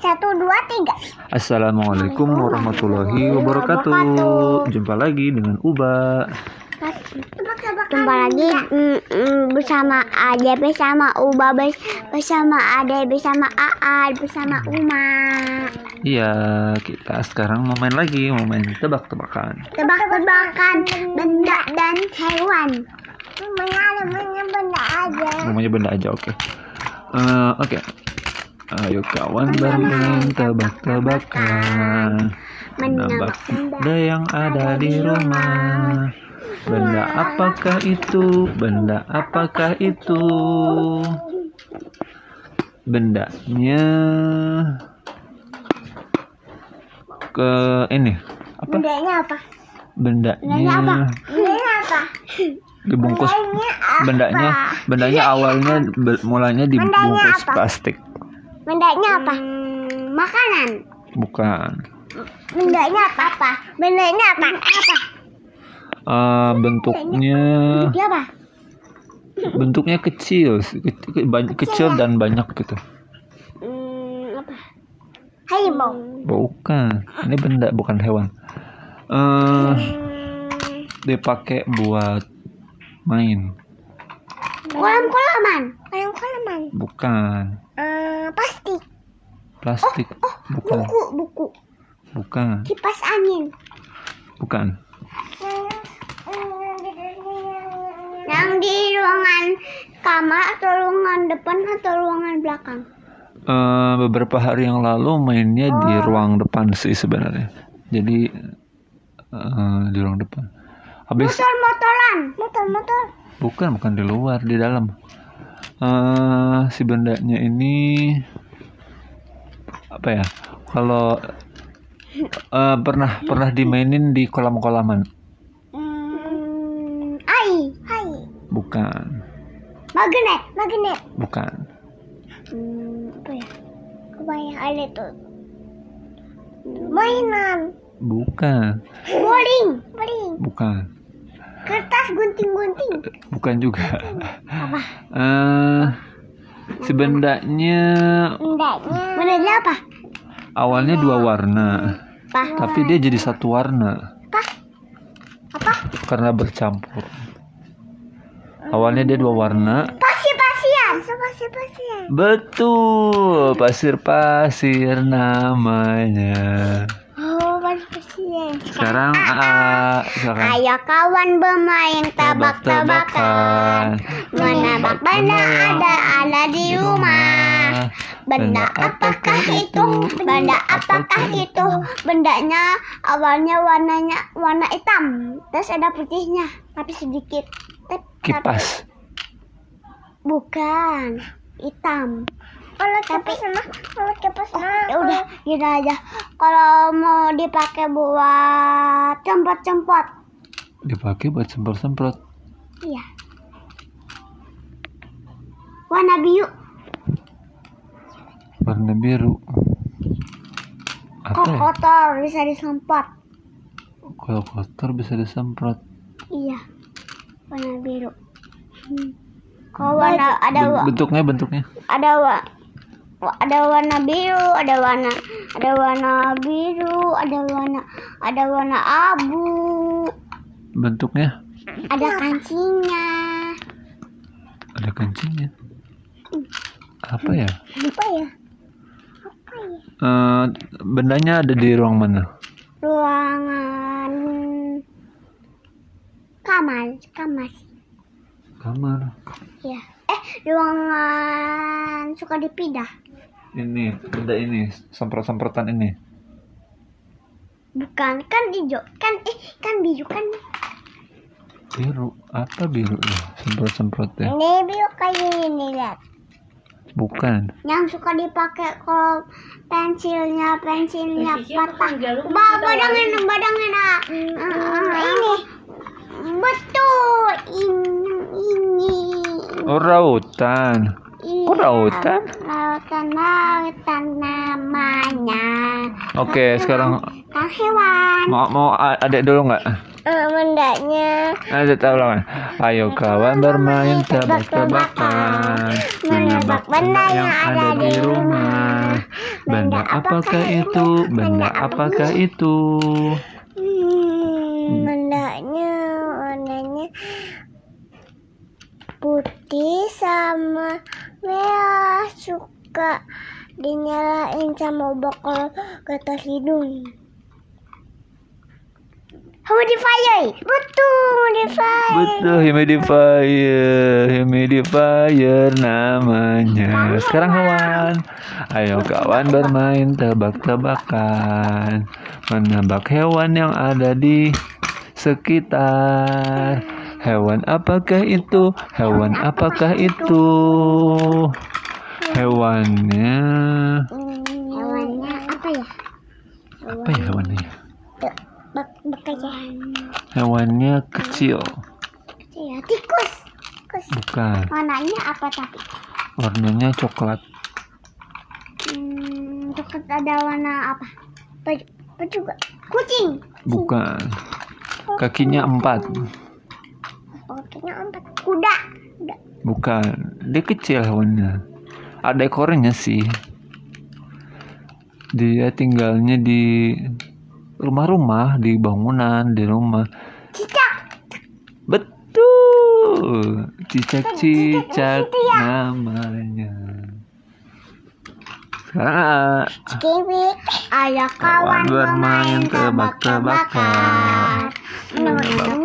Satu, dua, tiga. Assalamualaikum warahmatullahi wabarakatuh. Jumpa lagi dengan Uba. Jumpa lagi mm, mm, bersama Ade, bersama Uba, bers- bersama Ade, bersama Aad, bersama Uma. Iya, kita sekarang mau main lagi, mau main tebak-tebakan. Tebak-tebakan benda dan hewan. Namanya benda aja. Namanya benda aja, oke. Eh, oke. Ayo kawan bermain tebak-tebakan. Menebak benda yang ada di rumah. Benda apakah itu? Benda apakah itu? Bendanya ke ini apa? Bendanya apa? Bendanya apa? Bendanya apa? dibungkus Bendanya bendanya bendanya awalnya mulanya dibungkus plastik Bendanya apa? Hmm, makanan. bukan Bendanya apa? apa? Bendanya apa? Apa? Eh, bentuknya Dia apa? bentuknya kecil ke- ke- banyak- kecil dan banyak gitu Hmm, apa? Harimau. bukan ini benda bukan hewan eh Hmm, dipakai buat main kolam-kolaman. Kolam-kolaman. bukan Eh, plastik. plastik bukan Buku, buku. bukan Kipas angin. bukan Yang di ruangan kamar atau ruangan depan atau ruangan belakang? Eh, beberapa hari yang lalu mainnya di ruang depan sih sebenarnya. Jadi eh, di ruang depan. Habis Motor-motoran. Motor-motor. bukan bukan di luar di dalam. Eh, si bendanya ini apa ya? Kalau eh, pernah pernah dimainin di kolam-kolaman? Hmm, ai. Ai. Bukan, Magnet. Magnet. bukan. Hmm, apa ya? Kebanyakan ada tuh. Mainan. Bukan, Bowling. Bowling. bukan. Kertas gunting-gunting. Bukan juga. Apa? Si bendanya Bendanya. Bendanya apa? awalnya dua warna. Apa? tapi dia jadi satu warna Apa? Apa? karena bercampur awalnya dia dua warna Pasir-pasian. Pasir-pasian. betul pasir-pasir namanya. Sekarang silakan Ayo kawan bermain tebak-tebakan. Menebak benda ada ada di rumah. Benda apakah itu? Benda apakah itu? Bendanya awalnya warnanya warna hitam, terus ada putihnya, tapi sedikit. Kipas Bukan hitam. Kalau kipas mah, kalau kipas mah ya udah gini aja. Kalau mau dipakai buat cempot-cempot, dipakai buat semprot-semprot iya. Warna biru, warna biru apa kok ya kotor bisa disemprot. kalau kotor bisa disemprot Iya, warna biru. Hmm. Kalau warna ada bentuknya bentuknya ada ada warna biru, ada warna ada warna biru, ada warna ada warna abu, bentuknya ada kancingnya. ada kancingnya apa ya Apa ya? Apa ya? Eh, bendanya ada di ruang mana Ruangan kamar, kamar. kamar Ya. Eh, ruangan suka dipindah. Ini benda ini semprot-semprotan ini Bukan, kan hijau. Kan eh kan biru kan. biru apa biru ya semprot-semprotnya Ini biru kayak ini lihat. bukan Yang suka dipakai kalau pensilnya pensilnya patah. Ba badangin badangin ah. Eh, ini betul ini ini. oh rautan Iya, kok rautan Lautan namanya. oke sekarang Kan hewan. mau mau a- adek dulu nggak Eh, bendanya Ada tahu lah. Ayo kawan bermain tebak-tebakan. Menebak benda yang ada di rumah. Benda Benda apakah itu? Benda apakah itu? Hmm, bendanya warnanya putih sama merah suka dinyalain sama bakal ke atas hidung. Humidifier, betul humidifier. Betul, humidifier, humidifier namanya. Sekarang kawan, ayo kawan bermain tebak-tebakan, menebak hewan yang ada di sekitar. Hewan apakah itu? Hewan apakah itu? Hewannya Hewannya apa ya? apa ya hewannya? Hewannya kecil, Ya, tikus. Tikus. bukan. Warnanya apa tapi? Warnanya coklat, Hmm, coklat ada warna apa? Apa, juga? Kucing. bukan. Kakinya empat. Otaknya empat. Kuda. Kuda. Bukan, dia kecil hewannya. Ada ekornya sih. Dia tinggalnya di rumah-rumah, di bangunan, di rumah. Cicak. Betul, cicak-cicak Itu ya. namanya. Sekarang ah, Kiwi. Ayo kawan Kawan bermain tebak-tebakan.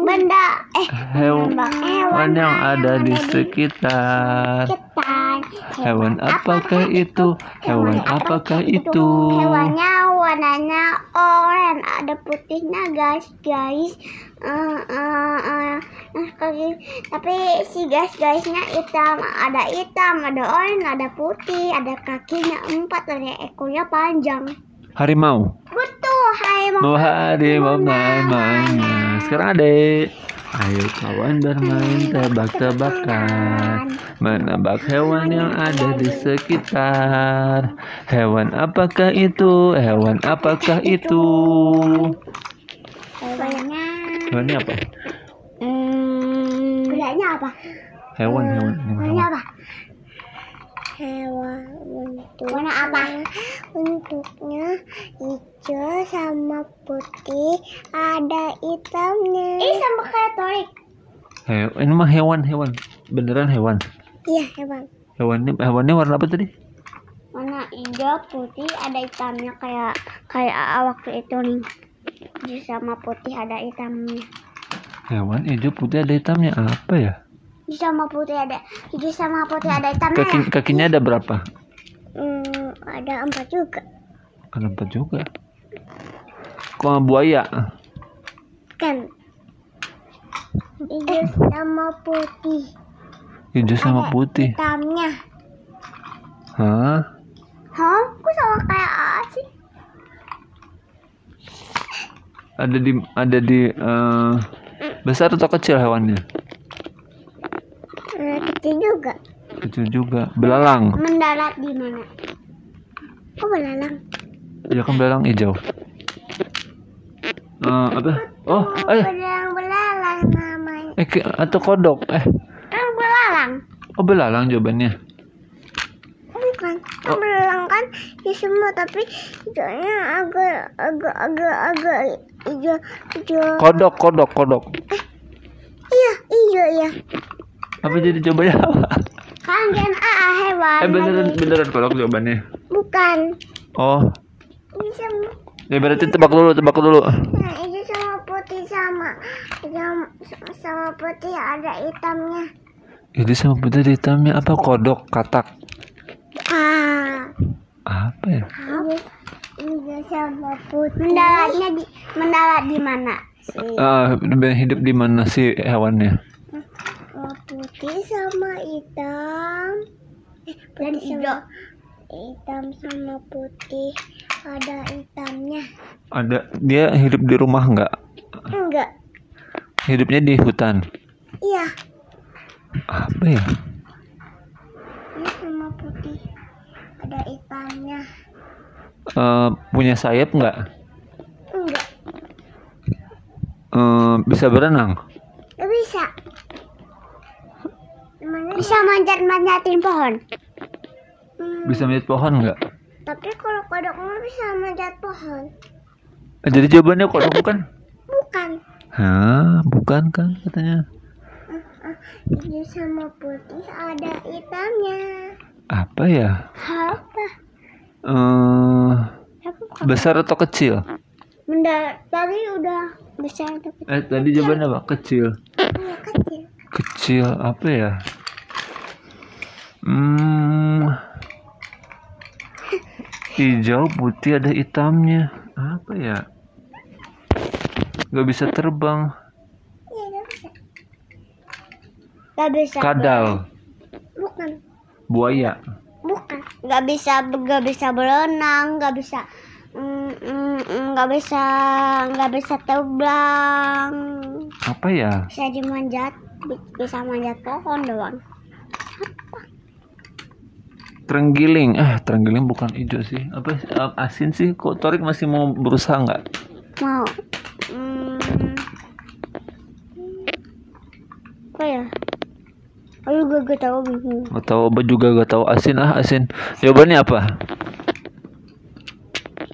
Benda. Eh, hewan menebak hewan yang ada di sekitar. Hewan apakah itu? Hewan apakah itu? Hewannya warnanya oranye, ada putihnya guys, guys. Eh, eh, eh, eh, kaki- tapi si guys guysnya hitam, ada hitam, ada oranye, ada putih, ada kakinya empat, ada ekornya panjang. Harimau. Harimau namanya. Sekarang adek. Ayo kawan bermain tebak-tebakan Menebak hewan yang ada di sekitar Hewan apakah itu? Hewan apakah itu? Hewannya, Hewannya apa? hmm, bendanya apa? Hewan, hewan, Warnanya hewan. apa? Hewan untuk warna apa? Bentuknya hijau sama putih, ada hitamnya. Ini sama kayak torik. He- ini mah hewan, hewan. Beneran hewan. Iya hewan. Hewannya, hewannya warna apa tadi? Warna hijau putih ada hitamnya kayak kayak waktu itu nih. Hijau sama putih ada hitamnya. Hewan hijau putih ada hitamnya apa ya? Hijau sama putih ada hijau sama putih ada hitamnya. Kaki, ya? kakinya ada berapa? Hmm, ada empat juga. Ada empat juga. Kok buaya? Kan. Hijau sama putih. Hijau sama Ada putih. Hitamnya. Hah? Hah? Kok sama kayak A sih? Ada di ada di eh, besar atau kecil hewannya? Nah, kecil juga. Kecil juga. Belalang. Mendarat di mana? Kok belalang? Ya kan belalang hijau. Eh, apa? Oh, eh, Belalang belalang namanya. eh atau kodok? Eh, Kan belalang. oh belalang jawabannya. Bukan. Kan belalang kan ya semua tapi hijaunya agak agak agak agak hijau hijau. Kodok, kodok, kodok. Iya hijau ya. Apa jadi jawabannya apa? Kan kan A hewan. Eh beneran beneran kodok jawabannya. Bukan. Oh, sama. ya berarti tebak dulu, tebak dulu. Nah, hijau sama putih sama. Hijau sama putih ada hitamnya. Jadi sama putih ada hitamnya apa? Kodok, katak. Ah. Apa ya? Hijau sama putih. Mendaratnya di mendarat di mana? sih? Ah, hidup di mana sih hewannya? Putih sama hitam. Eh, putih sama hitam sama putih. Ada hitamnya. Ada dia hidup di rumah nggak? Enggak. Hidupnya di hutan. Iya. Apa ya? Ini sama putih. Ada hitamnya. Eh, punya sayap nggak? Enggak. Eh, bisa berenang? Bisa. Bisa manjat-manjatin pohon. Bisa manjat pohon nggak? Tapi kalau kodok mah bisa manjat pohon. Eh, Jadi jawabannya kodok bukan? Bukan. Hah, bukan kan katanya. Hijau sama putih ada hitamnya. Apa ya? Apa? Eh, Apa? besar atau kecil? Benda tadi udah besar tapi Eh, tadi jawabannya apa? Kecil. kecil. Kecil apa ya? Hmm, hijau, putih, ada hitamnya. Apa ya? Gak bisa terbang. Nggak bisa. Gak bisa. Kadal, Bukan. buaya. Bukan. Gak bisa, gak bisa berenang, gak bisa, mm, mm, mm, gak bisa, gak bisa terbang. Apa ya? Bisa dimanjat, bi- bisa manjat pohon doang. Terenggiling. Ah, terenggiling bukan hijau sih. Apa asin sih? Kok Torik masih mau berusaha nggak? Mau. Hmm. Apa ya? Aduh, gue gak tau bingung. Gak tahu Oba juga gak tahu asin ah asin. Jawabannya apa?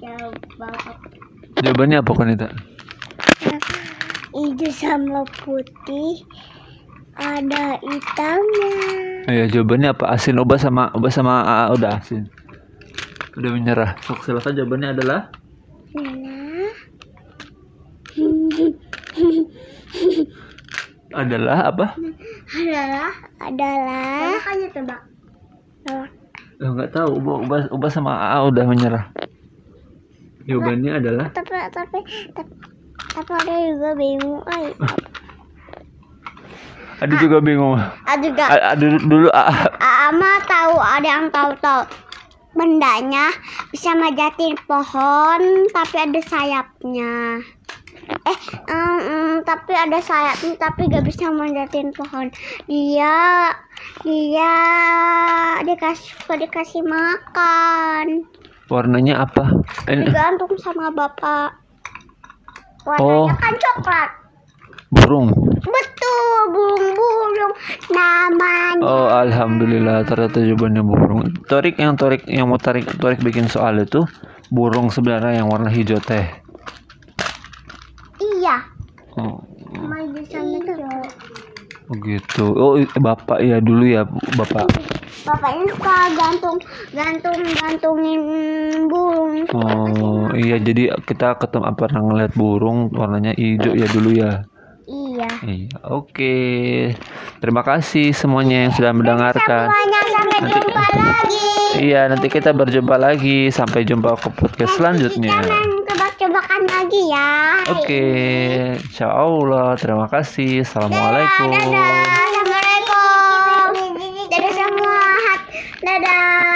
Ya. Jawabannya apa Konita? Hijau sama putih ada hitamnya. Ayo jawabannya apa? Asin Oba sama Oba sama AA udah asin. Udah menyerah. Sok silakan jawabannya adalah adalah apa? adalah adalah. Makanya tebak. Eh, nggak tahu. Oba, Oba sama AA udah menyerah. Jawabannya adalah Tapi tapi tapi, tapi ada juga bingung. Ay, ada juga bingung. ada juga. Dulu. Ama tahu ada yang tahu tahu bendanya bisa majatin pohon tapi ada sayapnya. Eh, tapi ada sayapnya tapi gak bisa manjatin pohon. Dia dia dikasih suka dikasih makan. Warnanya apa? Eh, Digantung sama bapak. Oh. Warnanya kan coklat. burung. Betul, burung-burung namanya. Oh, alhamdulillah ternyata jawabannya burung. Torik yang Torik yang mau tarik Torik bikin soal itu burung sebenarnya yang warna hijau teh. Iya. Oh, Main sama itu. begitu. Oh, Bapak ya dulu ya, Bapak. Bapaknya suka gantung gantung gantungin burung. Oh, iya jadi kita ketemu pernah ngeliat burung warnanya hijau ya dulu ya. Iya. Oke. Terima kasih semuanya yang sudah mendengarkan. Semuanya sampai jumpa lagi. Iya, nanti kita berjumpa lagi. Sampai jumpa ke podcast selanjutnya. Tebak-tebakan lagi ya. Oke, insya Allah. Terima kasih. Assalamualaikum. Dadah. Assalamualaikum. Dadah semua. Dadah.